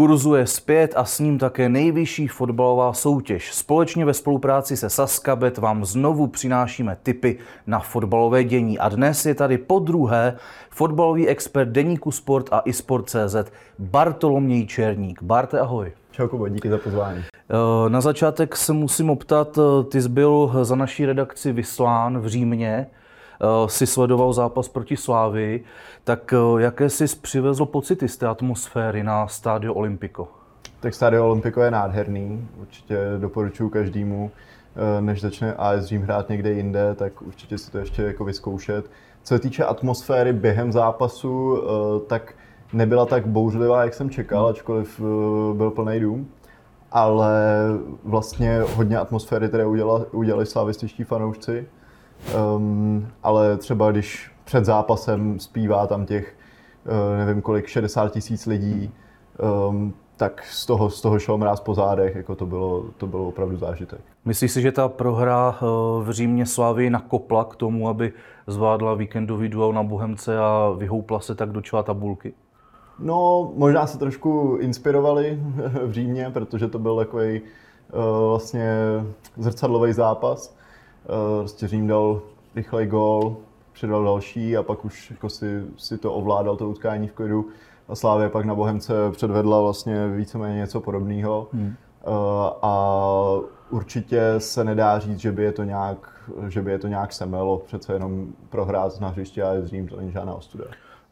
kurzuje zpět a s ním také nejvyšší fotbalová soutěž. Společně ve spolupráci se Saskabet vám znovu přinášíme tipy na fotbalové dění. A dnes je tady po druhé fotbalový expert Deníku Sport a iSport.cz Bartoloměj Černík. Barte, ahoj. Čau Kubo, díky za pozvání. Eh, na začátek se musím optat, eh, ty jsi byl za naší redakci vyslán v Římě si sledoval zápas proti Slávy, tak eh, jaké jsi přivezl pocity z té atmosféry na stádio Olympiko? Tak stádio Olympiko je nádherný, určitě doporučuji každému, eh, než začne AS Řím hrát někde jinde, tak určitě si to ještě jako vyzkoušet. Co se týče atmosféry během zápasu, tak nebyla tak bouřlivá, jak jsem čekal, ačkoliv byl plný dům. Ale vlastně hodně atmosféry které udělali, udělali slavističtí fanoušci. Um, ale třeba když před zápasem zpívá tam těch, uh, nevím kolik, 60 tisíc lidí, um, tak z toho, z toho šel mráz po zádech, jako to bylo, to bylo opravdu zážitek. Myslíš si, že ta prohra eh, v Římě Slávy nakopla k tomu, aby zvládla víkendový duel na Bohemce a vyhoupla se tak do čela tabulky? No, možná se trošku inspirovali v Římě, protože to byl takový uh, vlastně zrcadlový zápas. Eh, prostě Řím dal rychlej gól, přidal další a pak už jako si, si to ovládal, to utkání v klidu. A Slávě pak na Bohemce předvedla vlastně víceméně něco podobného. Hmm. Eh, a určitě se nedá říct, že by je to nějak, že by je to nějak semelo. Přece jenom prohrát na hřišti a je Řím, to není žádná ostuda.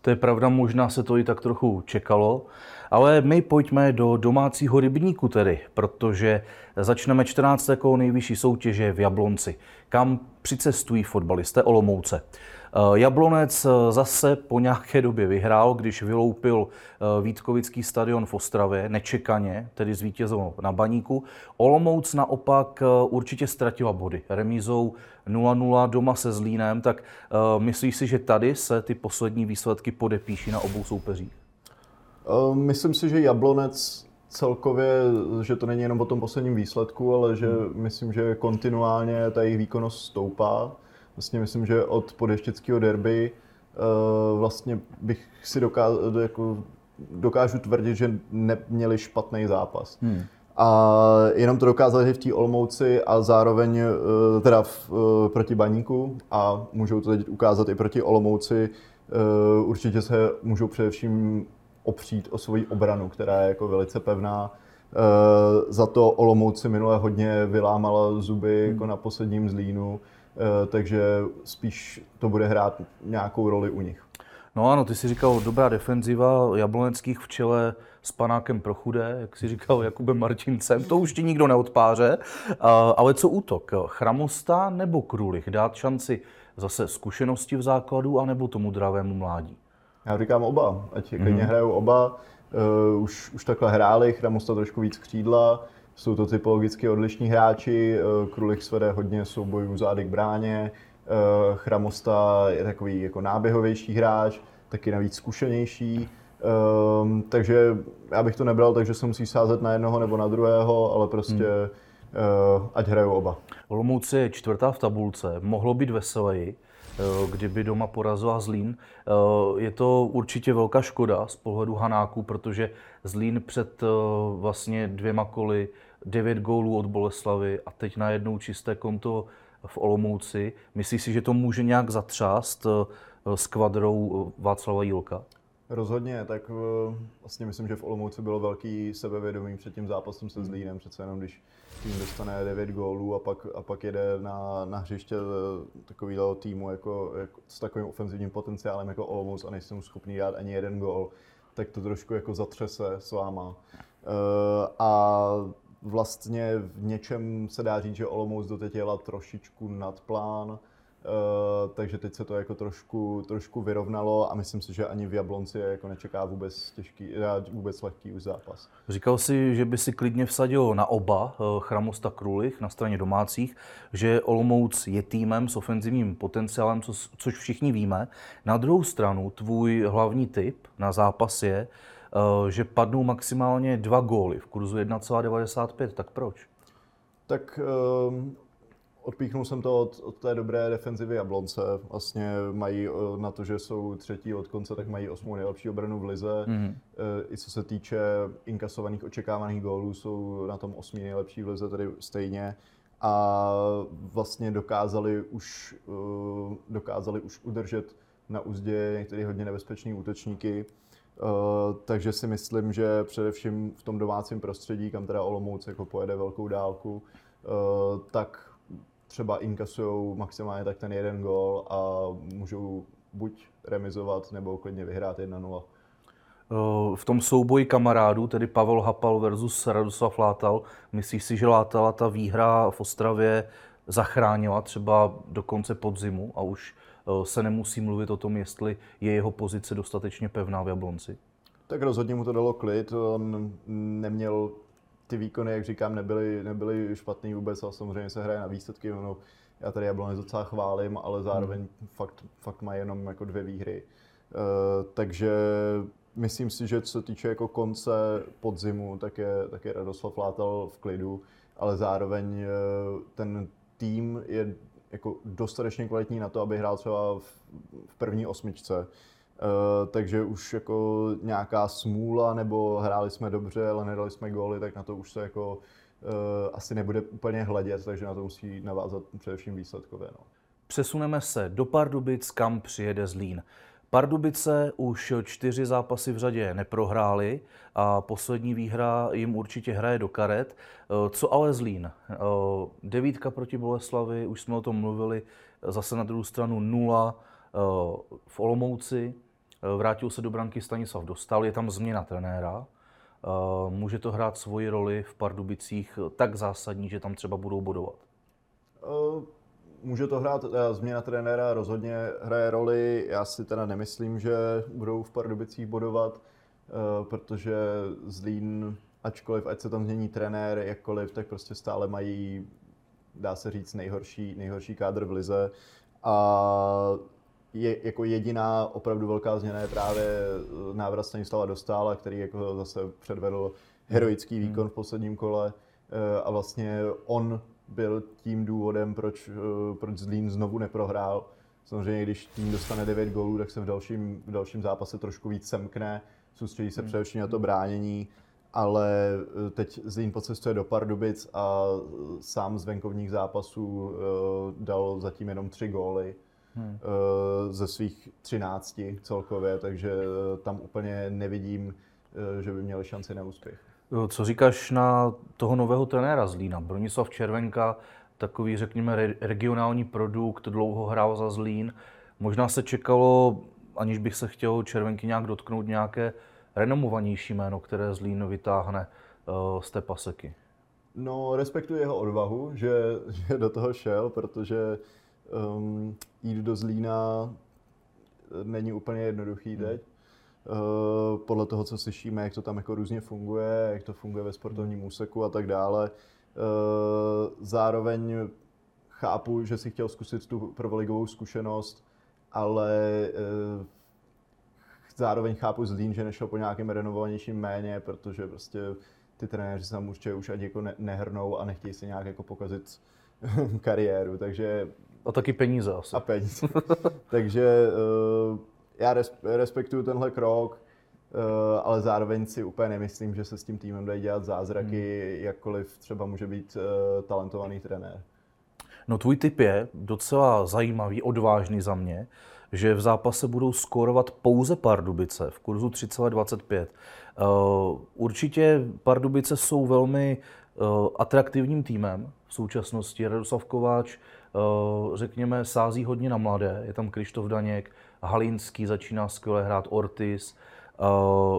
To je pravda, možná se to i tak trochu čekalo. Ale my pojďme do domácího rybníku tedy, protože začneme 14. nejvyšší soutěže v Jablonci, kam přicestují fotbalisté Olomouce. Eh, Jablonec eh, zase po nějaké době vyhrál, když vyloupil eh, Vítkovický stadion v Ostravě, nečekaně, tedy zvítězil na baníku. Olomouc naopak určitě ztratila body. Remízou 0-0 doma se Zlínem, tak myslíš si, že tady se ty poslední výsledky podepíší na obou soupeřích? Myslím si, že Jablonec celkově, že to není jenom o tom posledním výsledku, ale že hmm. myslím, že kontinuálně ta jejich výkonnost stoupá. Vlastně myslím, že od podeštického derby uh, vlastně bych si dokázal, jako, dokážu tvrdit, že neměli špatný zápas. Hmm. A jenom to dokázali v té Olmouci a zároveň uh, teda v, proti Baníku a můžou to teď ukázat i proti Olomouci. Určitě se můžou především opřít o svoji obranu, která je jako velice pevná. E, za to Olomouci minule hodně vylámala zuby hmm. jako na posledním zlínu, e, takže spíš to bude hrát nějakou roli u nich. No ano, ty si říkal dobrá defenziva jabloneckých v čele s panákem Prochudé, jak si říkal Jakubem Marčincem, to už ti nikdo neodpáře. Ale co útok? Chramosta nebo Krulich? Dát šanci zase zkušenosti v základu, anebo tomu dravému mládí? Já říkám oba, ať mm-hmm. klidně hrajou oba. Uh, už, už takhle hráli, Chramosta trošku víc křídla, jsou to typologicky odlišní hráči, uh, Krulich svede hodně soubojů zády k bráně, uh, Chramosta je takový jako náběhovější hráč, taky navíc zkušenější. Um, takže já bych to nebral takže se musí sázet na jednoho nebo na druhého, ale prostě hmm. uh, ať hrajou oba. Olomouc je čtvrtá v tabulce, mohlo být veseleji. Eh, kdyby doma porazila Zlín. Eh, je to určitě velká škoda z pohledu Hanáku, protože Zlín před eh, vlastně dvěma koly devět gólů od Boleslavy a teď najednou čisté konto v Olomouci. Myslíš si, že to může nějak zatřást s kvadrou Václava Jílka? Rozhodně, tak vlastně myslím, že v Olomouci bylo velký sebevědomí před tím zápasem se Zlínem, přece jenom když tým dostane 9 gólů a pak, a pak jede na, na hřiště takového týmu jako, jako, s takovým ofenzivním potenciálem jako Olomouc a nejsem schopný dát ani jeden gól, tak to trošku jako zatřese s váma. Uh, a vlastně v něčem se dá říct, že Olomouc doteď jela trošičku nad plán, Uh, takže teď se to jako trošku, trošku vyrovnalo a myslím si, že ani v Jablonci jako nečeká vůbec těžký, eh, vůbec lehký už zápas. Říkal si, že by si klidně vsadil na oba uh, Chramosta Krulich na straně domácích, že Olomouc je týmem s ofenzivním potenciálem, co, což všichni víme. Na druhou stranu, tvůj hlavní tip na zápas je, uh, že padnou maximálně dva góly v kurzu 1,95, tak proč? Tak Odpíchnul jsem to od, od té dobré defenzivy Jablonce. Vlastně mají eh, na to, že jsou třetí od konce, tak mají osmou nejlepší obranu v lize. Mm-hmm. I co se týče inkasovaných očekávaných gólů, jsou na tom osmí nejlepší v lize, tedy stejně. A vlastně dokázali už, eh, dokázali už udržet na úzdě některé hodně nebezpečné útočníky. takže si myslím, že především v tom domácím prostředí, kam teda Olomouc jako pojede velkou dálku, tak třeba inkasují maximálně tak ten jeden gól a můžou buď remizovat nebo klidně vyhrát 1-0. V tom souboji kamarádů, tedy Pavel Hapal versus Radoslav Látal, myslíš si, že Látala ta výhra v Ostravě zachránila třeba do konce podzimu a už se nemusí mluvit o tom, jestli je jeho pozice dostatečně pevná v Jablonci? Tak rozhodně mu to dalo klid. On neměl ty výkony, jak říkám, nebyly, nebyly špatný vůbec, ale samozřejmě se hraje na výsledky. No, já tady Jablonec docela chválím, ale zároveň hmm. fakt, fakt má jenom jako dvě výhry. Uh, takže myslím si, že co se týče jako konce podzimu, tak je, tak je Radoslav Látal v klidu, ale zároveň uh, ten tým je jako dostatečně kvalitní na to, aby hrál třeba v, v první osmičce. Uh, takže už jako nějaká smůla, nebo hráli jsme dobře, ale nedali jsme góly, tak na to už se jako uh, asi nebude úplně hledět, takže na to musí navázat především výsledkově. No. Přesuneme se do Pardubic, kam přijede Zlín. Pardubice už čtyři zápasy v řadě neprohráli a poslední výhra jim určitě hraje do karet. Eh, co ale Zlín? Devítka proti Boleslavi, už jsme o tom mluvili, zase na druhou stranu nula v Olomouci. Eh, vrátil se do branky Stanislav Dostal, je tam změna trenéra. Eh, může to hrát svoji roli v Pardubicích tak zásadní, že tam třeba budou bodovat? Eh, může to hrát, změna trenéra rozhodně hraje roli. Já si teda nemyslím, že budou v Pardubicích bodovat, protože Zlín, ačkoliv, ať se tam změní trenér, jakkoliv, tak prostě stále mají, dá se říct, nejhorší, nejhorší kádr v lize. A je, jako jediná opravdu velká změna je právě eh, návrat Stanislava Dostála, který jako zase předvedl heroický hmm. výkon v posledním kole eh, a vlastně on byl tím důvodem, proč, eh, proč Zlín znovu neprohrál. Samozřejmě, když tým dostane 9 gólů, tak se v dalším, v dalším zápase trošku víc semkne, soustředí se hmm. především na to bránění, ale teď Zlín pocestuje do Pardubic a sám z venkovních zápasů dal zatím jenom 3 góly hmm. Eh, ze svých 13 celkově, takže eh, tam úplně nevidím, eh, že by měli šanci na úspěch. Co říkáš na toho nového trenéra Zlína? Bronislav Červenka, takový, řekněme, regionální produkt, dlouho hrál za Zlín. Možná se čekalo, aniž bych se chtěl Červenky nějak dotknout, nějaké renomovanější jméno, které Zlín vytáhne z té paseky. No, respektuji jeho odvahu, že, že do toho šel, protože um, jít do Zlína eh, není úplně jednoduchý hmm. teď. Uh, podle toho, co slyšíme, jak to tam jako různě funguje, jak to funguje ve sportovním úseku a tak dále. Uh, zároveň chápu, že si chtěl zkusit tu prvoligovou zkušenost, ale uh, zároveň chápu Zlín, že nešel po nějakém renovovanějším méně, protože prostě ty trenéři se tam určitě už ani jako ne- nehrnou a nechtějí si nějak jako pokazit kariéru, takže a taky peníze asi. A peníze. Takže uh, já respektuju tenhle krok, uh, ale zároveň si úplně nemyslím, že se s tím týmem dají dělat zázraky, hmm. jakkoliv třeba může být uh, talentovaný trenér. No tvůj tip je docela zajímavý, odvážný za mě, že v zápase budou skórovat pouze Pardubice v kurzu 3,25. Uh, určitě Pardubice jsou velmi atraktivním týmem v současnosti. Radoslav Kováč Eh, řekněme, sází hodně na mladé. Je tam Krištof Daněk, Halinský začíná skvěle hrát, Ortiz. Eh,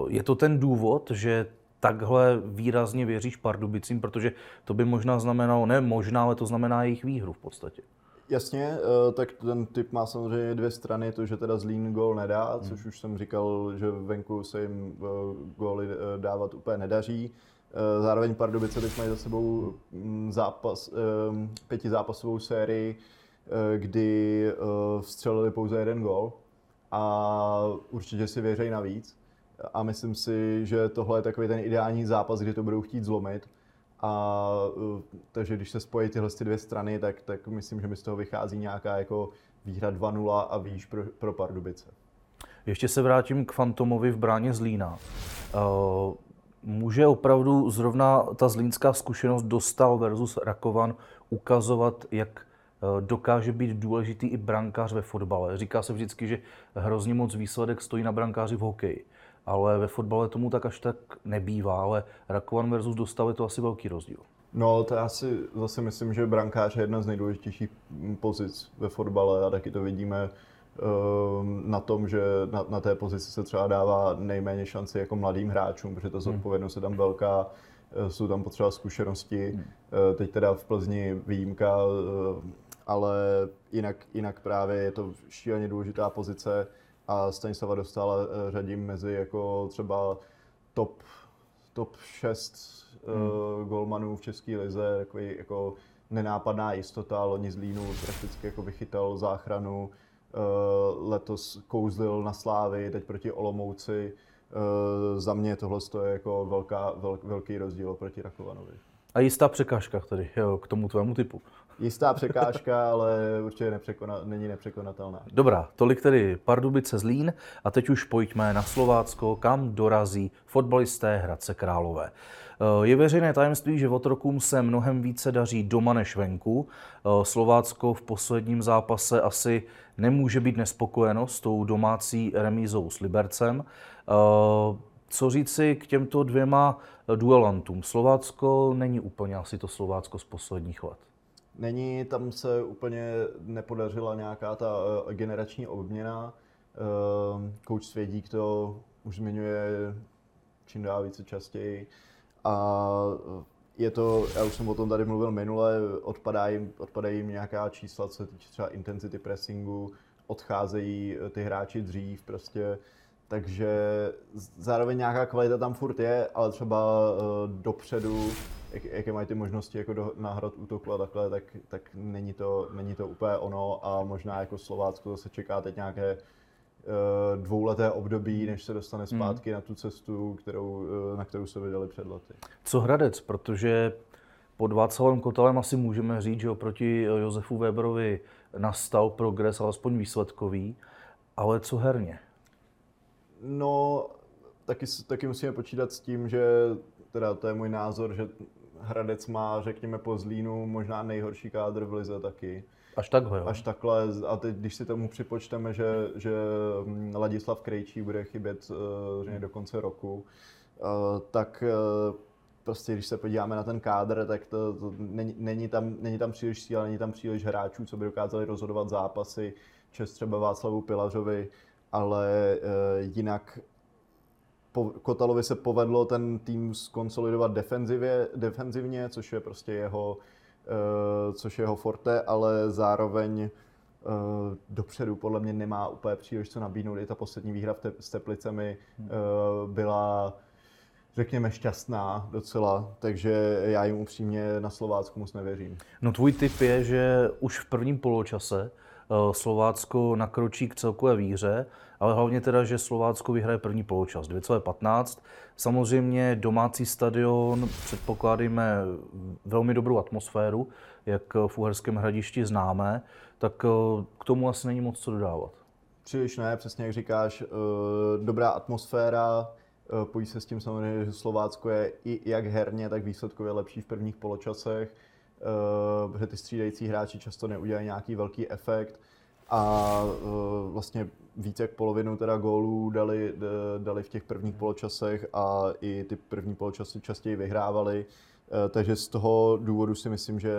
je to ten důvod, že takhle výrazně věříš Pardubicím, protože to by možná znamenalo, ne možná, ale to znamená jejich výhru v podstatě. Jasně, eh, tak ten typ má samozřejmě dvě strany, to, že teda Zlín gól nedá, hmm. což už jsem říkal, že venku se jim góly dávat úplně nedaří. Eh, zároveň Pardubice teď mají za sebou mm, zápas, eh, pětizápasovou sérii, eh, kdy vstřelili pouze jeden gol a určitě si věří navíc. A myslím si, že tohle je takový ten ideální zápas, kdy to budou chtít zlomit. A takže když se spojí tyhle ty dvě strany, tak, tak myslím, že mi z toho vychází nějaká jako výhra 2-0 a výš pro, pro Pardubice. Ještě se vrátím k Fantomovi v bráně Zlína. Uh, může opravdu zrovna ta zlínská zkušenost Dostal versus Rakovan ukazovat, jak uh, dokáže být důležitý i brankář ve fotbale. Říká se vždycky, že hrozně moc výsledek stojí na brankáři v hokeji ale ve fotbale tomu tak až tak nebývá, ale Rakovan versus Dostal je to asi velký rozdíl. No, to já si zase myslím, že brankář je jedna z nejdůležitějších pozic ve fotbale a taky to vidíme na tom, že na, na té pozici se třeba dává nejméně šanci jako mladým hráčům, protože ta hmm. zodpovědnost je tam velká, eh, jsou tam potřeba zkušenosti. Hmm. Eh, teď teda v Plzni výjimka, eh, ale jinak, jinak právě je to šíleně důležitá pozice a Stanislava Dostala řadím mezi jako třeba top, top 6 hmm. golmanů v České lize, takový jako nenápadná jistota, loni z Línu prakticky jako vychytal záchranu, letos kouzlil na Slávy, teď proti Olomouci. Uh, za mě tohle je jako velká, vel, velký rozdíl proti Rakovanovi. A jistá překážka tedy k tomu tvému typu jistá překážka, ale určitě nepřekona, není nepřekonatelná. Dobrá, tolik tedy Pardubice Zlín a teď už pojďme na Slovácko, kam dorazí fotbalisté Hradce Králové. Eh, je veřejné tajemství, že otrokům se mnohem více daří doma než venku. Eh, Slovácko v posledním zápase asi nemůže být nespokojeno s tou domácí remízou s Libercem. Eh, co říci k těmto dvěma duelantům? Slovácko není úplně asi to Slovácko z posledních let není, tam se úplně nepodařila nějaká ta generační obměna. Kouč Svědík to už zmiňuje čím dál více častěji. A eh, je to, já už jsem o tom tady mluvil minule, odpadá jim, odpadají jim nějaká čísla, co se týče třeba intenzity pressingu, odcházejí eh, ty hráči dřív, prostě. Takže zároveň nějaká kvalita tam furt je, ale třeba uh, dopředu, jak, jaké mají ty možnosti jako do, náhrad útoku a takhle, tak, tak není, to, není to úplně ono. A možná jako Slovácko zase čeká teď nějaké dvouleté období, než se dostane hmm. zpátky mm. na tu cestu, kterou, uh, na kterou se vydali před lety. Co Hradec, protože pod Václavem Kotalem asi můžeme říct, že oproti Josefu Weberovi nastal progres, alespoň výsledkový, ale co herně? No, taky, taky musíme počítat s tím, že teda to je můj názor, že Hradec má, řekněme, po Zlínu možná nejhorší kádr v lize taky. Až takhle, jo? Až takhle. A teď, když si tomu připočteme, že, že hm, Ladislav Krejčí bude chybět uh, do konce roku, uh, tak uh, prostě když se podíváme na ten kádr, tak to, to není, není, tam, není tam příliš síla, není tam příliš hráčů, co by dokázali rozhodovat zápasy. Čest třeba Václavu Pilařovi, ale uh, jinak po, Kotalovi se povedlo ten tým skonsolidovat defenzivě, defenzivně, což je prostě jeho, uh, což je jeho forte, ale zároveň uh, dopředu podle mě nemá úplně příliš co nabídnout. I ta poslední výhra v te, s Teplicemi uh, byla řekněme, šťastná docela, takže já jim upřímně na Slovácku moc nevěřím. No tvůj tip je, že už v prvním poločase Eh, Slovácko nakročí k celkové výhře, ale hlavně teda, že Slovácko vyhraje první poločas 2,15. Samozřejmě domácí stadion, předpokládíme velmi dobrou atmosféru, jak v Uherském hradišti známe, tak eh, k tomu asi není moc co dodávat. Příliš ne, přesně jak říkáš, eh, dobrá atmosféra, pojí se s tím samozřejmě, že Slovácko je i jak herně, tak výsledkově lepší v prvních poločasech protože ty střídající hráči často neudělají nějaký velký efekt a vlastně více jak polovinu teda gólů dali, dali v těch prvních poločasech a i ty první poločasy častěji vyhrávali. Uh, takže z toho důvodu si myslím, že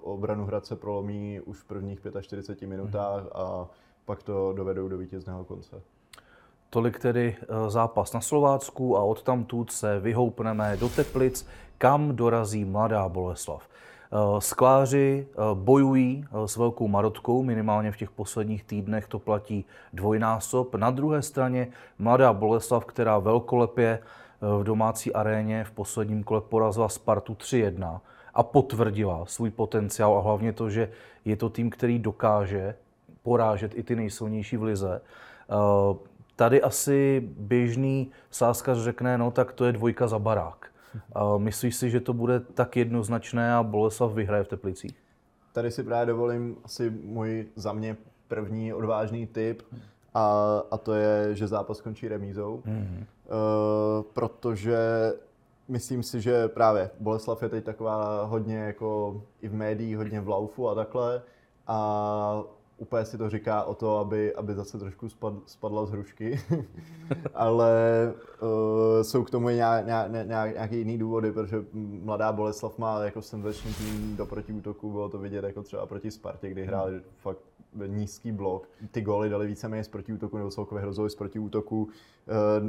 obranu Hradce prolomí už v prvních 45 minutách a pak to dovedou do vítězného konce. Tolik tedy zápas na Slovácku a odtamtud se vyhoupneme do Teplic, kam dorazí mladá Boleslav. Eh, skláři eh, bojují eh, s velkou marotkou, minimálně v těch posledních týdnech to platí dvojnásob. Na druhé straně mladá Boleslav, která velkolepě v domácí aréně v posledním kole porazila Spartu 3-1 a potvrdila svůj potenciál a hlavně to, že je to tým, který dokáže porážet i ty nejsilnější v lize. Tady asi běžný sáskař řekne, no tak to je dvojka za barák. Myslíš si, že to bude tak jednoznačné a Boleslav vyhraje v Teplicích? Tady si právě dovolím asi můj za mě první odvážný tip a, a to je, že zápas skončí remízou. Mm-hmm. Uh, protože myslím si, že právě Boleslav je teď taková hodně jako i v médiích, hodně v laufu a takhle. A úplně si to říká o to, aby, aby zase trošku spad, spadla z hrušky, ale uh, jsou k tomu i nějak, nějak, nějak, nějaké jiné důvody, protože mladá Boleslav má jako senzační tým do protiútoku, bylo to vidět jako třeba proti Spartě, kdy hráli fakt nízký blok. Ty góly dali víceméně z protiútoku nebo celkově hrozili z protiútoku. Uh,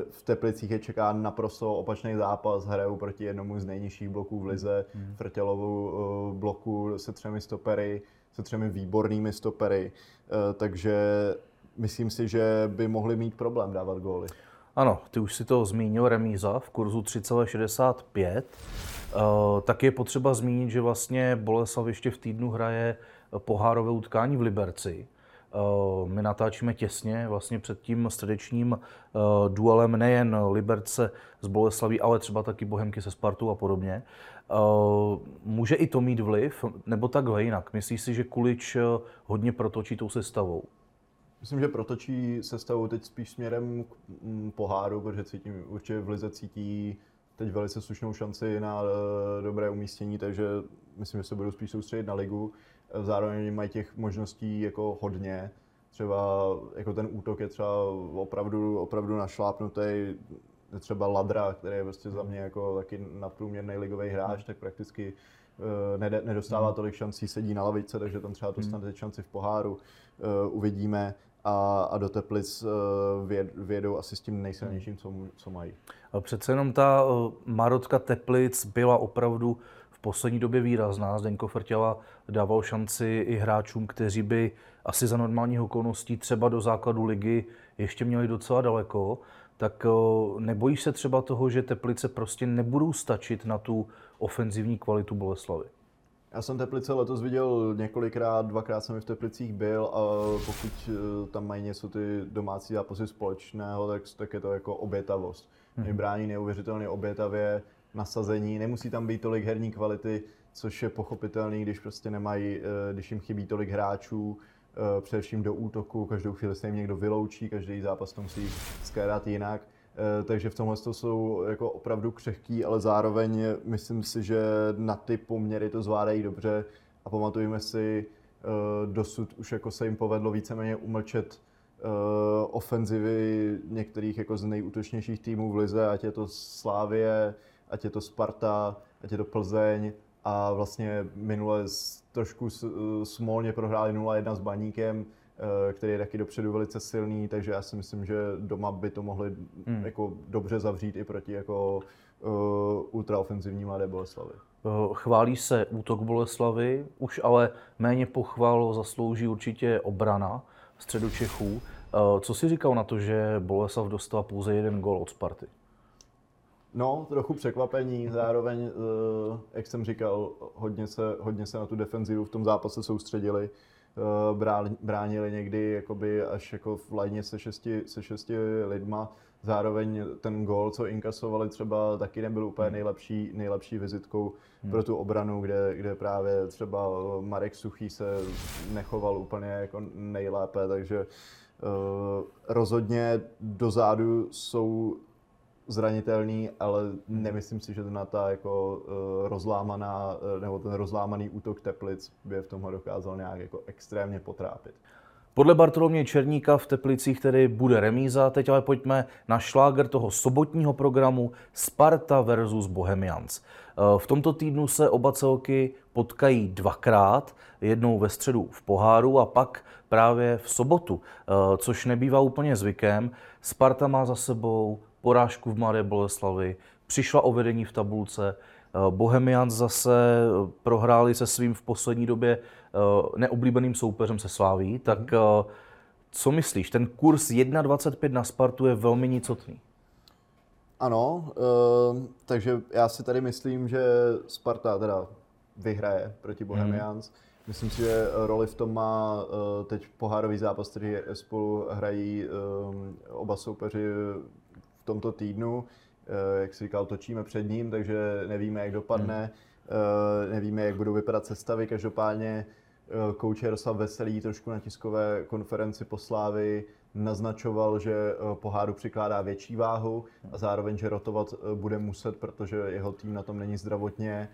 v Teplicích je čeká naprosto opačný zápas, hrajou proti jednomu z nejnižších bloků v lize, hmm. Frtělovu uh, bloku se třemi stopery, se třemi výbornými stopery, eh, takže myslím si, že by mohli mít problém dávat góly. Ano, ty už si to zmínil, remíza v kurzu 3,65. Eh, tak je potřeba zmínit, že vlastně Boleslav ještě v týdnu hraje pohárové utkání v Liberci. Eh, my natáčíme těsně vlastně před tím středečním eh, duelem nejen Liberce z Boleslaví, ale třeba taky Bohemky se Spartou a podobně. Eh, může i to mít vliv, nebo takhle jinak? Myslíš si, že Kulič hodně protočí tou sestavou? Myslím, že protočí sestavou teď spíš směrem k mm, poháru, protože cítím, určitě v Lize cítí teď velice slušnou šanci na dobré umístění, takže myslím, že se budou spíš soustředit na ligu zároveň mají těch možností jako hodně. Třeba jako ten útok je třeba opravdu, opravdu našlápnutý, třeba Ladra, který je prostě za mě jako taky nadprůměrný ligový hráč, tak prakticky uh, nedostává hmm. tolik šancí, sedí na lavice, takže tam třeba dostane teď šanci v poháru. Uh, uvidíme a, a do Teplic uh, vědou asi s tím nejsilnějším, co, co mají. Přece jenom ta Marotka Teplic byla opravdu poslední době výrazná. Zdeňko Frtěla dával šanci i hráčům, kteří by asi za normálních okolností třeba do základu ligy ještě měli docela daleko. Tak nebojíš se třeba toho, že Teplice prostě nebudou stačit na tu ofenzivní kvalitu Boleslavy? Já jsem Teplice letos viděl několikrát, dvakrát jsem v Teplicích byl a pokud e, tam mají něco ty domácí zápasy společného, tak, tak je to jako obětavost. Hmm. brání neuvěřitelně obětavě, nasazení, nemusí tam být tolik herní kvality, což je pochopitelný, když prostě nemají, eh, když jim chybí tolik hráčů, eh, především do útoku, každou chvíli se jim někdo vyloučí, každý zápas to musí skládat jinak. Eh, takže v tomhle jsou jako opravdu křehký, ale zároveň myslím si, že na ty poměry to zvládají dobře a pamatujeme si, dosud už jako se jim povedlo víceméně umlčet ofenzivy některých jako z nejútočnějších týmů v lize, ať je to Slávie, ať je to Sparta, ať je to Plzeň a vlastně minule trošku smolně prohráli 0-1 s Baníkem, eh, který je taky dopředu velice silný, takže já si myslím, že doma by to mohli hmm. jako dobře zavřít i proti jako uh, ultraofenzivní mladé Boleslavy. Eh, chválí se útok Boleslavy, už ale méně pochval zaslouží určitě obrana středu Čechů. Co si říkal na to, že Boleslav dostal pouze jeden gol od Sparty? No, trochu překvapení, zároveň, eh, jak jsem říkal, hodně se, hodně se na tu defenzivu v tom zápase soustředili, eh, bránili někdy jakoby až jako v lajně se šesti, se šesti lidma. Zároveň ten gól, co inkasovali třeba, taky nebyl úplně hmm. nejlepší, nejlepší vizitkou hmm. pro tu obranu, kde, kde právě třeba Marek Suchý se nechoval úplně jako nejlépe, takže rozhodně dozadu jsou zranitelný, ale nemyslím si, že na ta jako uh, rozlámaná, uh, nebo ten rozlámaný útok Teplic by v tomhle dokázal nějak jako extrémně potrápit. Podle Bartolomě Černíka v Teplicích tedy bude remíza. Teď ale pojďme na šláger toho sobotního programu Sparta versus Bohemians. Eh, v tomto týdnu se oba celky potkají dvakrát, jednou ve středu v poháru a pak právě v sobotu, což nebývá úplně zvykem. Sparta má za sebou porážku v Mladé Boleslavi, přišla o vedení v tabulce, eh, Bohemians zase eh, prohráli se svým v poslední době eh, neoblíbeným soupeřem se Sláví, tak mhm. co myslíš? Ten kurz 1,25 na Spartu je velmi nicotný. Ano, takže já si tady myslím, že Sparta teda vyhraje proti Bohemians. Hmm. Myslím si, že roli v tom má teď pohárový zápas, který spolu hrají oba soupeři tomto týdnu. jak si říkal, točíme před ním, takže nevíme, jak dopadne, hmm. nevíme, jak budou vypadat sestavy. Každopádně kouč Jaroslav Veselý trošku na tiskové konferenci po Slávy naznačoval, že poháru přikládá větší váhu a zároveň, že rotovat bude muset, protože jeho tým na tom není zdravotně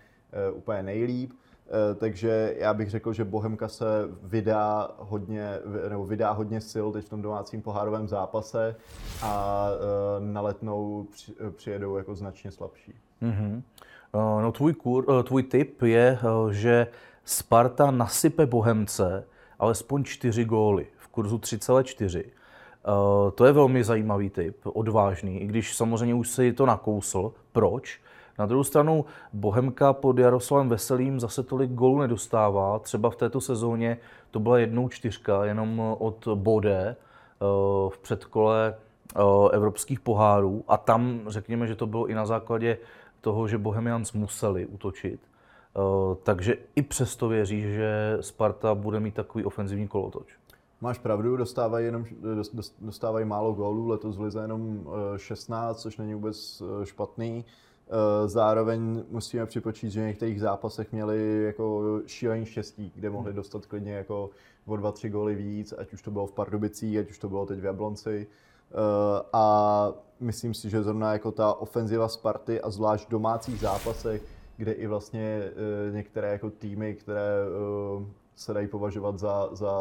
úplně nejlíp. Eh, takže já bych řekl, že Bohemka se vydá hodně, nebo vydá hodně sil teď v tom domácím pohárovém zápase a eh, na letnou přijedou jako značně slabší. Mm-hmm. No tvůj, kur, tvůj tip je, že Sparta nasype Bohemce alespoň čtyři góly v kurzu 3,4. To je velmi zajímavý tip, odvážný, i když samozřejmě už si to nakousl. Proč? Na druhou stranu Bohemka pod Jaroslavem Veselým zase tolik gólů nedostává. Třeba v této sezóně to byla jednou čtyřka jenom od Bode eh, v předkole eh, evropských pohárů a tam řekněme, že to bylo i na základě toho, že Bohemians museli útočit. Eh, takže i přesto věří, že Sparta bude mít takový ofenzivní kolotoč. Máš pravdu, dostávají, jenom, dostávají málo gólů, letos v lize jenom 16, což není vůbec špatný. Eh, zároveň musíme připočít, že v některých zápasech měli jako šílený štěstí, kde mohli dostat klidně jako o dva, tři góly víc, ať už to bylo v Pardubicích, ať už to bylo teď v Jablonci. Eh, a myslím si, že zrovna jako ta ofenziva Sparty a zvlášť v domácích zápasech, kde i vlastně eh, některé jako týmy, které se dají považovat za, za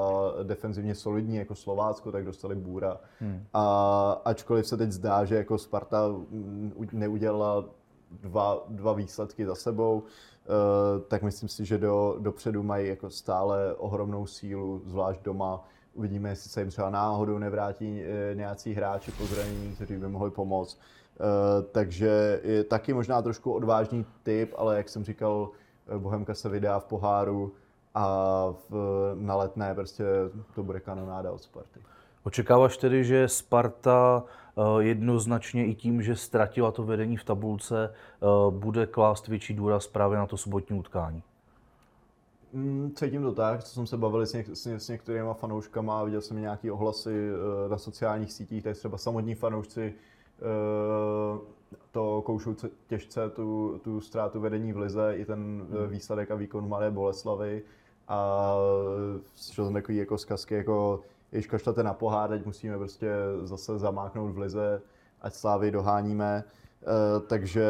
defenzivně solidní, jako Slovácko, tak dostali Bůra. Hmm. A ačkoliv se teď zdá, že jako Sparta mm, neudělala dva, dva výsledky za sebou, eh, tak myslím si, že do, dopředu mají jako stále ohromnou sílu, zvlášť doma. Uvidíme, jestli se jim třeba náhodou nevrátí eh, nějací hráči po zranění, kteří by mohli pomoct. Eh, takže je taky možná trošku odvážný typ, ale jak jsem říkal, Bohemka se vydá v poháru a v, na letné prostě to bude kanonáda od Sparty. Očekáváš tedy, že Sparta jednoznačně i tím, že ztratila to vedení v tabulce, eh, bude klást větší důraz právě na to sobotní utkání? Mm, cítím to tak, co jsem se bavil s, něk- s, s některými fanouškama, viděl jsem nějaké ohlasy uh, na sociálních sítích, tak třeba samotní fanoušci to koušou těžce, tu, tu ztrátu vedení v lize, i ten hmm. výsledek a výkon Malé Boleslavy. A šel jsem takový jako zkazky, jako když kašlete na pohár, teď musíme prostě zase zamáknout v lize, ať Slávy doháníme. E, takže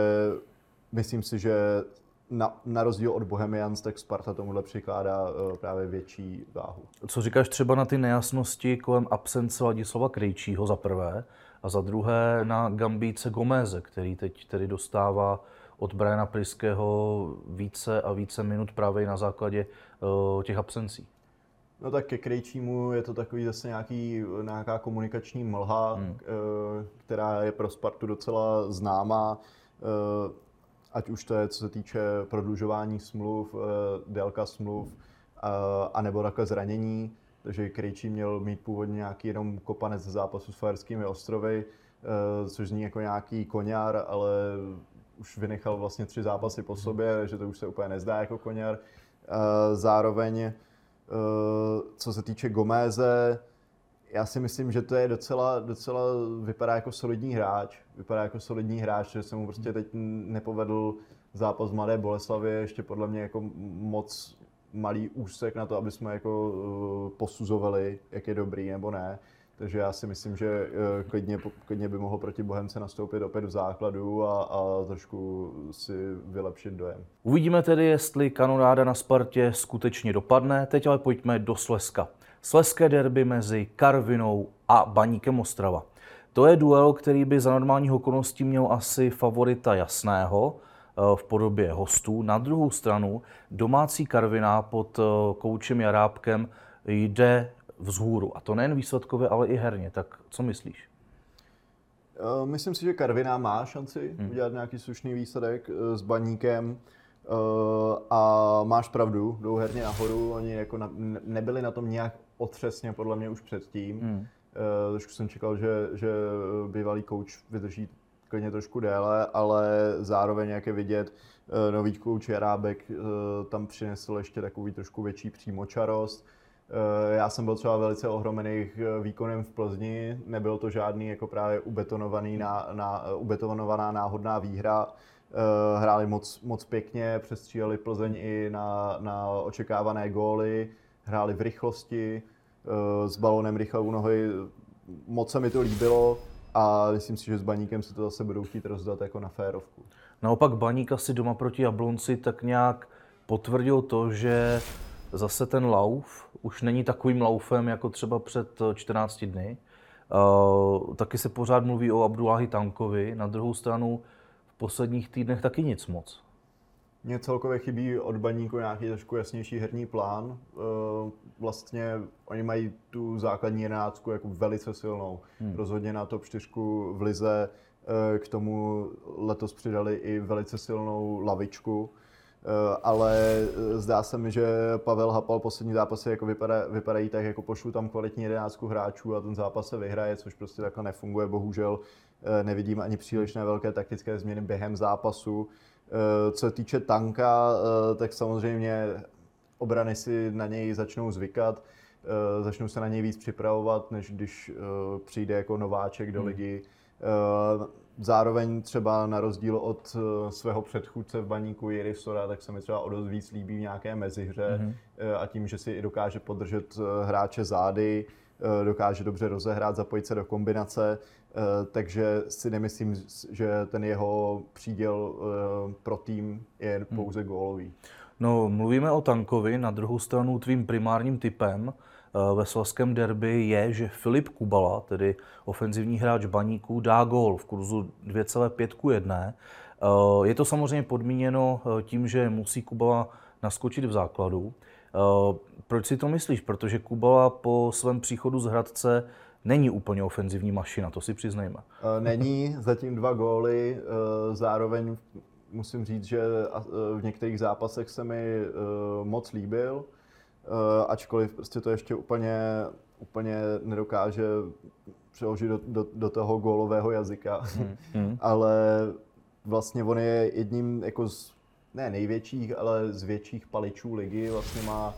myslím si, že na, na rozdíl od Bohemians, tak Sparta tomuhle přikládá uh, právě větší váhu. Co říkáš třeba na ty nejasnosti kolem absence Ladislava Krejčího za prvé a za druhé na Gambíce Gomeze, který teď tedy dostává od Briana Priského více a více minut právě na základě uh, těch absencí? No tak ke Krejčímu je to takový zase nějaký, nějaká komunikační mlha, hmm. Eh, která je pro Spartu docela známá. Eh, ať už to je, co se týče prodlužování smluv, eh, délka smluv, anebo takhle zranění. Takže Krejčí měl mít původně nějaký jenom kopanec zápasu s Fajerskými ostrovy, což zní jako nějaký koňár, ale už vynechal vlastně tři zápasy po sobě, že to už se úplně nezdá jako koňár. Zároveň co se týče Goméze, já si myslím, že to je docela, docela vypadá jako solidní hráč. Vypadá jako solidní hráč, že se mu prostě teď nepovedl zápas v Mladé Boleslavě, ještě podle mě jako moc malý úsek na to, aby jsme jako uh, posuzovali, jak je dobrý nebo ne. Takže já si myslím, že uh, klidně, klidně by mohl proti Bohemce nastoupit opět v základu a, a trošku si vylepšit dojem. Uvidíme tedy, jestli kanonáda na Spartě skutečně dopadne. Teď ale pojďme do Slezska. Slezské derby mezi Karvinou a Baníkem Ostrava. To je duel, který by za normálních okolností měl asi favorita jasného eh, v podobě hostů. Na druhou stranu domácí Karviná pod eh, koučem Jarábkem jde vzhůru. A to nejen výsledkově, ale i herně. Tak co myslíš? Eh, myslím si, že Karviná má šanci hmm. udělat nějaký slušný výsledek s baníkem. A máš pravdu, jdou herně nahoru, oni jako na, nebyli na tom nějak otřesně podle mě už předtím. Hmm. Trošku jsem čekal, že, že bývalý kouč vydrží klidně trošku déle, ale zároveň, jak je vidět, nový kouč Jarábek tam přinesl ještě takový trošku větší přímočarost. Eh, Já jsem byl třeba velice ohromený eh, výkonem v Plzni, nebyl to žádný jako právě ubetonovaný ná, ná, ubetonovaná náhodná výhra. Eh, Hráli moc, moc pěkně, přestříleli Plzeň i na, na očekávané góly, hráli v rychlosti, eh, s balonem rychle u nohy. Moc se mi to líbilo a myslím si, že s Baníkem se to zase budou chtít rozdat jako na férovku. Naopak Baník asi doma proti Jablonci tak nějak potvrdil to, že zase ten lauf už není takovým laufem jako třeba před 14 dny. Uh, taky se pořád mluví o Abdullahi Tankovi, na druhou stranu v posledních týdnech taky nic moc. Mně celkově chybí od baníku nějaký trošku jasnější herní plán. Eh, Vlastně oni mají tu základní jedenáctku jako velice silnou. Hmm. Rozhodně na top 4 v lize. eh, K tomu letos přidali i velice silnou lavičku. Eh, Ale eh, zdá se mi, že Pavel Hapal poslední zápasy jako vypadá, vypadají tak, jako pošlu tam kvalitní jedenáctku hráčů a ten zápas se vyhraje, což prostě takhle nefunguje. Bohužel eh, nevidím ani přílišné velké taktické změny během zápasu. Co se týče tanka, tak samozřejmě obrany si na něj začnou zvykat, začnou se na něj víc připravovat, než když přijde jako nováček do ligy. Eh, Zároveň třeba na rozdíl od eh, svého předchůdce v baníku Jiry Sora, tak se mi třeba o dost víc líbí v nějaké mezihře. Eh, a tím, že si i dokáže podržet eh, hráče zády, eh, dokáže dobře rozehrát, zapojit se do kombinace, eh, takže si nemyslím, že ten jeho příděl eh, pro tým je pouze gólový. No, mluvíme o Tankovi, na druhou stranu tvým primárním typem. eh, ve slazském derby je, že Filip Kubala, tedy ofenzivní hráč baníků, dá gól v kurzu 2,5 k 1. Eh, Je to samozřejmě podmíněno eh, tím, že musí Kubala naskočit v základu. Eh, Proč si to myslíš? Protože Kubala po svém příchodu z Hradce není úplně ofenzivní mašina, to si přiznejme. Eh, Není, zatím dva góly, eh, zároveň musím říct, že eh, v některých zápasech se mi eh, moc líbil, eh, ačkoliv prostě to ještě úplně, úplně nedokáže přeložit do, do, do toho gólového jazyka. Ale vlastně on je jedním jako z, ne největších, ale z větších paličů ligy. Vlastně má,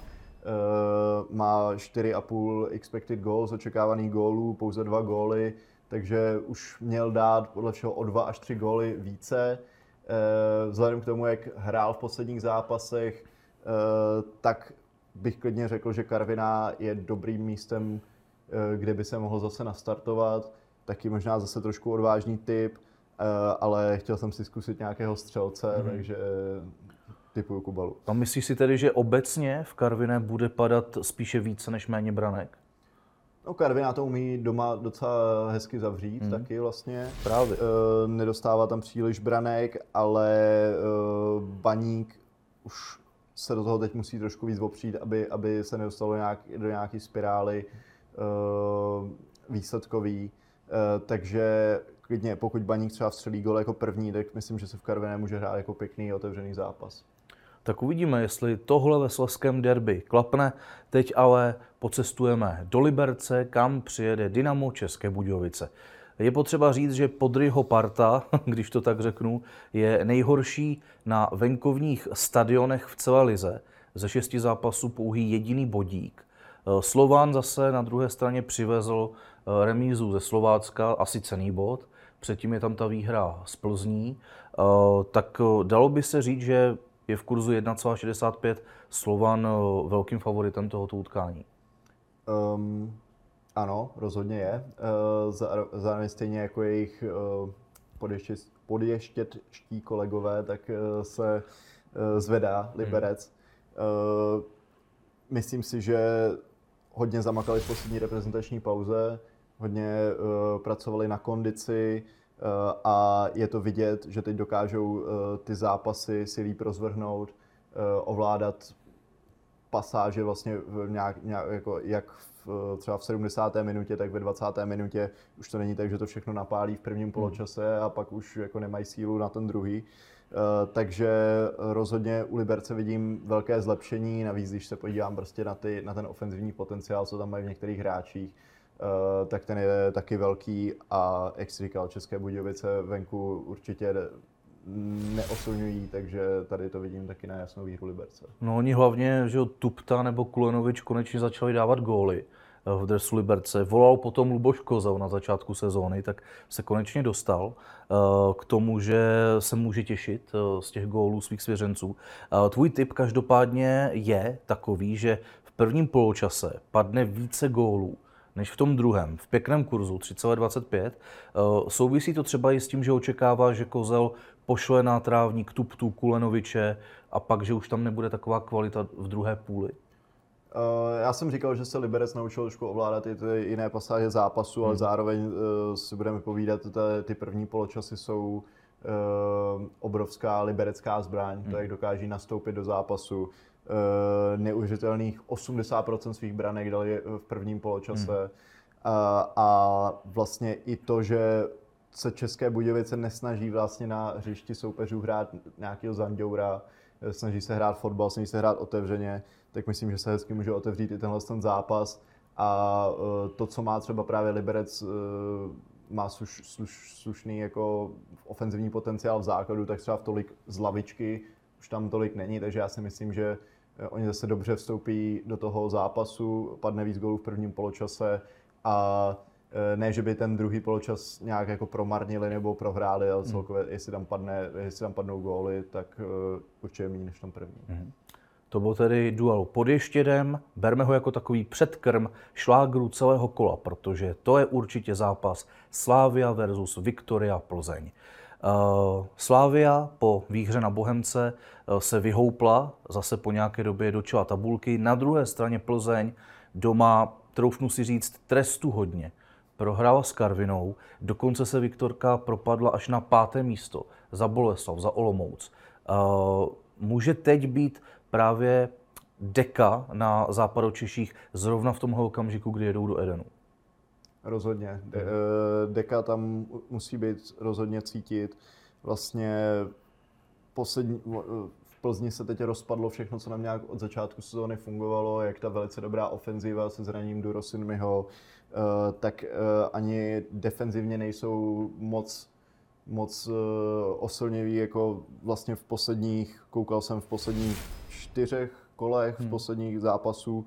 uh, má 4,5 expected goals, očekávaných gólů, pouze dva góly, takže už měl dát podle všeho o dva až tři góly více. Uh, vzhledem k tomu, jak hrál v posledních zápasech, uh, tak bych klidně řekl, že Karviná je dobrým místem, eh, kde by se mohl zase nastartovat. Taky možná zase trošku odvážný typ, eh, ale chtěl jsem si zkusit nějakého střelce, mm-hmm. takže typuju Kubalu. A myslíš si tedy, že obecně v Karviné bude padat spíše více než méně branek? No Karviná to umí doma docela hezky zavřít mm. taky vlastně. Právě. E, nedostává tam příliš branek, ale e, Baník už se do toho teď musí trošku víc opřít, aby, aby se nedostalo nějak, do nějaké spirály e, výsledkový. E, takže klidně, pokud Baník třeba vstřelí gol jako první, tak myslím, že se v Karviné může hrát jako pěkný otevřený zápas. Tak uvidíme, jestli tohle ve Slezském derby klapne. Teď ale pocestujeme do Liberce, kam přijede Dynamo České Budějovice. Je potřeba říct, že Podryho parta, když to tak řeknu, je nejhorší na venkovních stadionech v celé lize. Ze šesti zápasů pouhý jediný bodík. Slován zase na druhé straně přivezl eh, remízu ze Slovácka, asi cený bod. Předtím je tam ta výhra z Plzní. Eh, Tak eh, dalo by se říct, že je v kurzu 1,65 Slovan eh, velkým favoritem tohoto utkání. Um, ano, rozhodně je. Zá- zároveň stejně jako jejich uh, podještě, podještětští kolegové, tak uh, se zvedá Liberec. Uh, myslím si, že hodně zamakali v poslední reprezentační pauze, hodně pracovali na kondici a je to vidět, že teď dokážou ty zápasy si líp rozvrhnout, ovládat pasáže vlastně v nějak, nějak, jako jak v, třeba v 70. minutě, tak ve 20. minutě už to není tak, že to všechno napálí v prvním poločase a pak už jako nemají sílu na ten druhý. Uh, takže rozhodně u Liberce vidím velké zlepšení, navíc když se podívám prostě na, ty, na ten ofenzivní potenciál, co tam mají v některých hráčích, uh, tak ten je taky velký a jak jsi říkal, České Budějovice venku určitě neoslňují, takže tady to vidím taky na jasnou výhru Liberce. No oni hlavně, že jo, Tupta nebo Kulenovič konečně začali dávat góly eh, v dresu Liberce. Volal potom Luboš Kozel na začátku sezóny, tak se konečně dostal eh, k tomu, že se může těšit eh, z těch gólů svých svěřenců. Tvůj tip každopádně je takový, že v prvním poločase padne více gólů než v tom druhém, v pěkném kurzu 3,25. Souvisí to třeba i s tím, že očekává, že Kozel pošle na trávník Tuptu, Kulenoviče a pak, že už tam nebude taková kvalita v druhé půli? Uh, já jsem říkal, že se Liberec naučil trošku ovládat i ty jiné pasáže zápasu, hmm. ale zároveň uh, si budeme povídat, ty první poločasy jsou uh, obrovská liberecká zbraň, hmm. to jak dokáží nastoupit do zápasu. Neuvěřitelných 80% svých branek dali v prvním poločase. Hmm. A, a vlastně i to, že se České Budějovice nesnaží vlastně na hřišti soupeřů hrát nějakého zanděura, snaží se hrát fotbal, snaží se hrát otevřeně, tak myslím, že se hezky může otevřít i tenhle ten zápas. A e, to, co má třeba právě Liberec, e, má sluš, sluš, slušný jako ofenzivní potenciál v základu, tak třeba v tolik z lavičky už tam tolik není, takže já si myslím, že e, oni zase dobře vstoupí do toho zápasu, padne víc gólů v prvním poločase a ne, že by ten druhý poločas nějak jako promarnili nebo prohráli, ale hmm. celkově, jestli, tam padne, jestli tam padnou góly, tak uh, určitě méně než tam první. Mm. To byl tedy duel pod ještědem, berme ho jako takový předkrm šlágru celého kola, protože to je určitě zápas Slávia versus Viktoria Plzeň. Uh, Slávia po výhře na Bohemce se vyhoupla zase po nějaké době do čela tabulky. Na druhé straně Plzeň doma, troufnu si říct, trestu hodně prohrála s Karvinou, dokonce se Viktorka propadla až na páté místo za Boleslav, za Olomouc. Může teď být právě deka na západočeších zrovna v tomhle okamžiku, kdy jedou do Edenu? Rozhodně. De- eh, deka tam musí být rozhodně cítit. Vlastně poslední, v Plzni se teď rozpadlo všechno, co nám nějak od začátku sezóny fungovalo, jak ta velice dobrá ofenziva se zraním Durosinmiho, Eh, tak eh, ani defenzivně nejsou moc moc uh, osilněví, jako vlastně v posledních, koukal jsem v posledních čtyřech kolech, hmm. v posledních zápasů,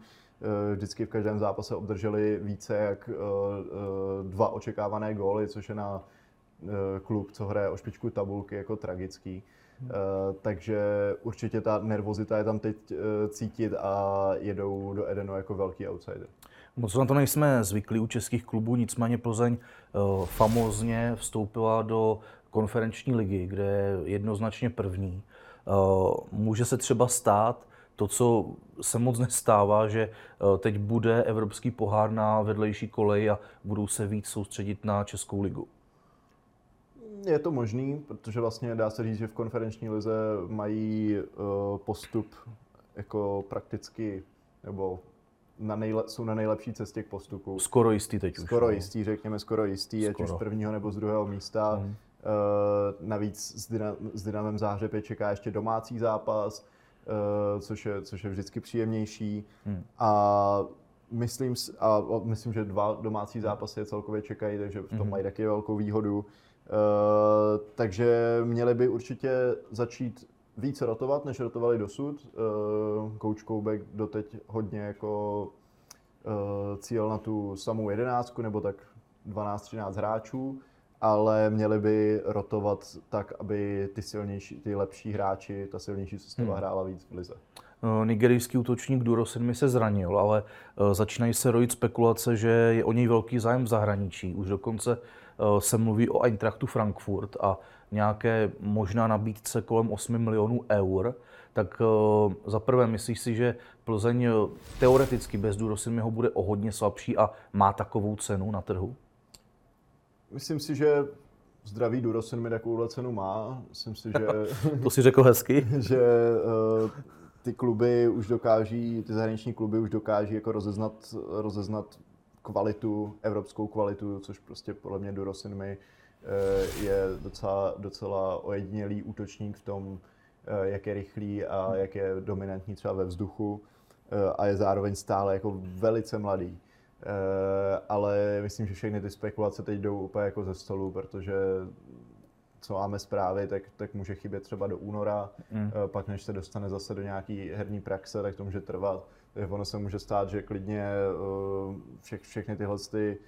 vždycky v každém zápase obdrželi více jak dva očekávané góly, což je na klub, co hraje o špičku tabulky, jako tragický. Hmm. Takže určitě ta nervozita je tam teď cítit a jedou do Edenu jako velký outsider. Moc na to nejsme zvyklí u českých klubů, nicméně Plzeň uh, famózně vstoupila do konferenční ligy, kde je jednoznačně první. Uh, může se třeba stát to, co se moc nestává, že uh, teď bude evropský pohár na vedlejší kolej a budou se víc soustředit na Českou ligu. Je to možný, protože vlastně dá se říct, že v konferenční lize mají postup jako prakticky, nebo na nejle, jsou na nejlepší cestě k postupu. Skoro jistý teď skoro už. Skoro no. jistý, řekněme skoro jistý, skoro. ať už z prvního nebo z druhého místa. Mm. Uh, navíc s, Dyna, s Dynamem Záhřeb je čeká ještě domácí zápas, uh, což, je, což je vždycky příjemnější. Mm. A myslím, a myslím, že dva domácí zápasy je celkově čekají, takže v tom mm. mají taky velkou výhodu. Uh, takže měli by určitě začít víc rotovat, než rotovali dosud. Uh, Coach Koubek doteď hodně jako uh, cíl na tu samou jedenáctku, nebo tak 12-13 hráčů, ale měli by rotovat tak, aby ty silnější, ty lepší hráči, ta silnější sestava hmm. hrála víc v lize. Eh, nigerijský útočník Durosin mi se zranil, ale začínají se rojit spekulace, že je o něj velký zájem v zahraničí. Už dokonce se mluví o Eintrachtu Frankfurt a nějaké možná nabídce kolem 8 milionů eur, tak eh, za prvé myslíš si, že Plzeň eh, teoreticky bez ho bude o hodně slabší a má takovou cenu na trhu? Myslím si, že zdravý Durosin mi takovou cenu má. Myslím si, že... to si řekl hezky. že uh, ty kluby už dokáží, ty zahraniční kluby už dokáží jako rozeznat, rozeznat kvalitu, evropskou kvalitu, což prostě podle mě Durosin mi Eh, je docela, docela ojedinělý útočník v tom, eh, jak je rychlý a jak je dominantní třeba ve vzduchu eh, a je zároveň stále jako velice mladý. Ale myslím, že všechny ty spekulace teď jdou úplně jako ze stolu, protože co máme zprávy, tak, tak může chybět třeba do února, mm. pak než se dostane zase do nějaký herní praxe, tak to může trvat. Takže ono se může stát, že klidně vše, všechny tyhle ty,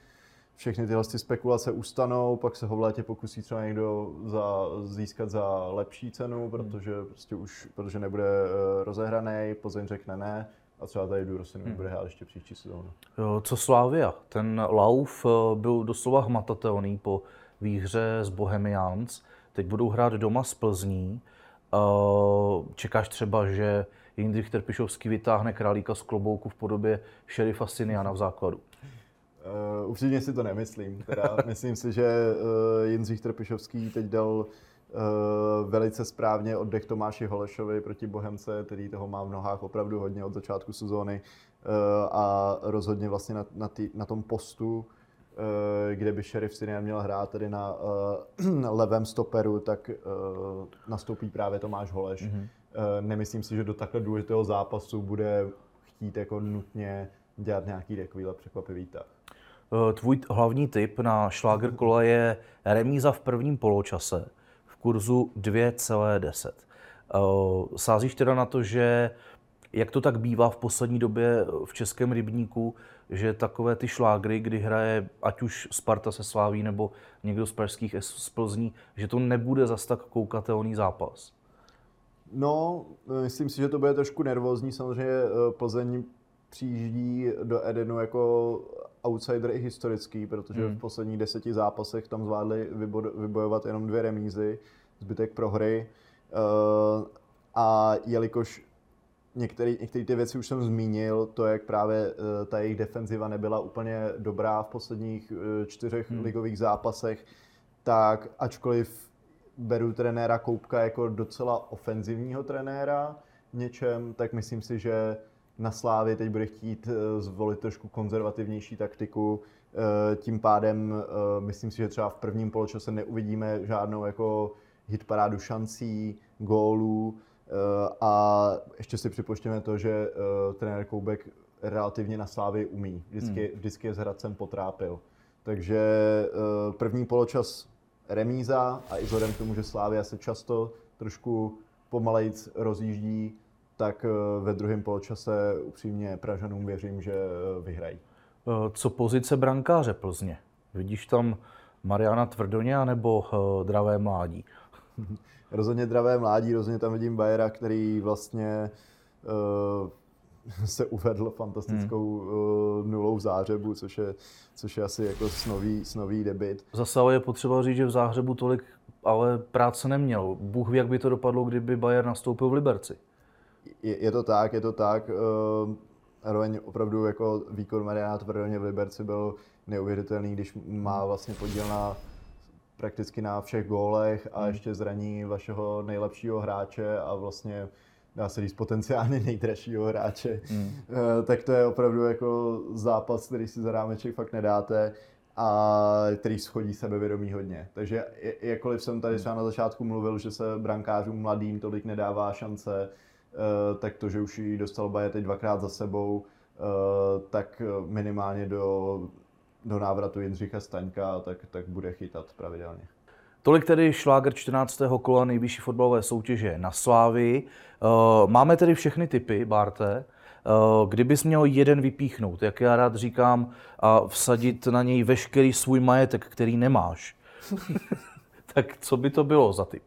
všechny tyhle ty spekulace ustanou, pak se ho v létě pokusí třeba někdo za, získat za lepší cenu, protože prostě už, protože nebude rozehraný, Plzeň řekne ne, a třeba tady Durosinu hmm. bude hrát ještě příští sezónu. Co Slávia? Ten lauf byl doslova hmatatelný po výhře z Bohemians. Teď budou hrát doma z Plzní. Čekáš třeba, že Jindřich Trpišovský vytáhne králíka z klobouku v podobě šerifa Siniana v základu? Uh, upřímně si to nemyslím. Teda myslím si, že uh, Jindřich Trpišovský teď dal uh, velice správně oddech Tomáši Holešovi proti Bohemce, který toho má v nohách opravdu hodně od začátku sezóny uh, a rozhodně vlastně na, na, tý, na tom postu Eh, kde by Sheriff Sinian měl hrát tedy na uh, levém stoperu, tak uh, nastoupí právě Tomáš Holeš. Mm-hmm. Uh, nemyslím si, že do takhle důležitého zápasu bude chtít jako nutně dělat nějaký takovýhle překvapivý tah. Tvůj hlavní tip na šláger kola je remíza v prvním poločase v kurzu 2,10. Sázíš teda na to, že jak to tak bývá v poslední době v českém rybníku, že takové ty šlágry, kdy hraje ať už Sparta se Sláví nebo někdo z pražských z Plzní, že to nebude zas tak koukatelný zápas? No, myslím si, že to bude trošku nervózní. Samozřejmě eh, Plzeň přijíždí do Edenu jako outsider i historický, protože hmm. v posledních deseti zápasech tam zvládli vybojovat jenom dvě remízy, zbytek prohry. Uh, a jelikož některé ty věci už jsem zmínil, to, jak právě uh, ta jejich defenziva nebyla úplně dobrá v posledních uh, čtyřech hmm. ligových zápasech, tak ačkoliv beru trenéra Koupka jako docela ofenzivního trenéra v něčem, tak myslím si, že na Slávě teď bude chtít uh, zvolit trošku konzervativnější taktiku. Tím pádem myslím si, že třeba v prvním poločase neuvidíme žádnou jako hitparádu šancí, gólů, Eh, a ještě si připočtěme to, že trenér Koubek relativně na Slávy umí. Vždycky, hmm. vždycky je s Hradcem potrápil. Takže první poločas remíza a i vzhledem k tomu, že Slávia se často trošku pomalejc rozjíždí, tak uh, ve druhém poločase upřímně Pražanům věřím, že uh, vyhrají. Co pozice brankáře Plzně? Vidíš tam Mariana Tvrdoně nebo Dravé mládí? rozhodně zdravé mládí, rozhodně tam vidím Bajera, který vlastně se uvedl fantastickou hmm. nulou v zářebu, což je, což je asi jako snový, snový debit. Zase ale je potřeba říct, že v záhřebu tolik ale práce neměl. Bůh ví, jak by to dopadlo, kdyby Bayer nastoupil v Liberci. Je, je to tak, je to tak. Uh, Zároveň opravdu jako výkon Mariana Tvrdoně v Liberci byl neuvěřitelný, když má vlastně podíl na prakticky na všech gólech a hmm. ještě zraní vašeho nejlepšího hráče a vlastně dá se říct potenciálně nejdražšího hráče, hmm. Eh, tak to je opravdu jako zápas, který si za rámeček fakt nedáte a který schodí sebevědomí hodně. Takže jakkoliv jsem tady hmm. třeba na začátku mluvil, že se brankářům mladým tolik nedává šance, eh, tak to, že už ji dostal Baje teď dvakrát za sebou, eh, tak minimálně do do návratu Jindřicha Staňka, tak, tak bude chytat pravidelně. Tolik tedy šláger 14. kola nejvyšší fotbalové soutěže na Slávii. Eh, máme tedy všechny typy, Barte. Eh, kdybys měl jeden vypíchnout, jak já rád říkám, a vsadit na něj veškerý svůj majetek, který nemáš, tak co by to bylo za typ?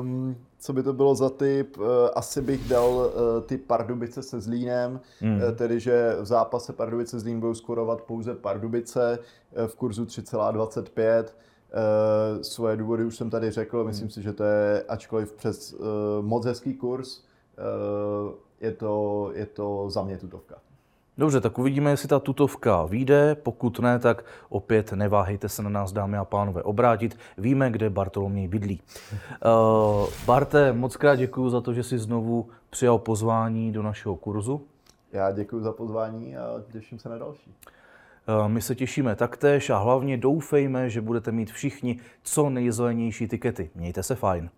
Um, co by to bylo za typ? Eh, asi bych dal uh, ty Pardubice se Zlínem, mm. tedy že v zápase Pardubice Zlín budou skorovat pouze Pardubice v kurzu 3,25. Svoje důvody už jsem tady řekl, myslím mm. si, že to je ačkoliv přes moc hezký kurz, je to, je to za mě tutovka. Dobře, tak uvidíme, jestli ta tutovka vyjde. Pokud ne, tak opět neváhejte se na nás, dámy a pánové, obrátit. Víme, kde Bartoloměj bydlí. Uh, Barte, moc krát děkuji za to, že jsi znovu přijal pozvání do našeho kurzu. Já děkuji za pozvání a těším se na další. Uh, my se těšíme taktéž a hlavně doufejme, že budete mít všichni co nejzelenější tikety. Mějte se fajn.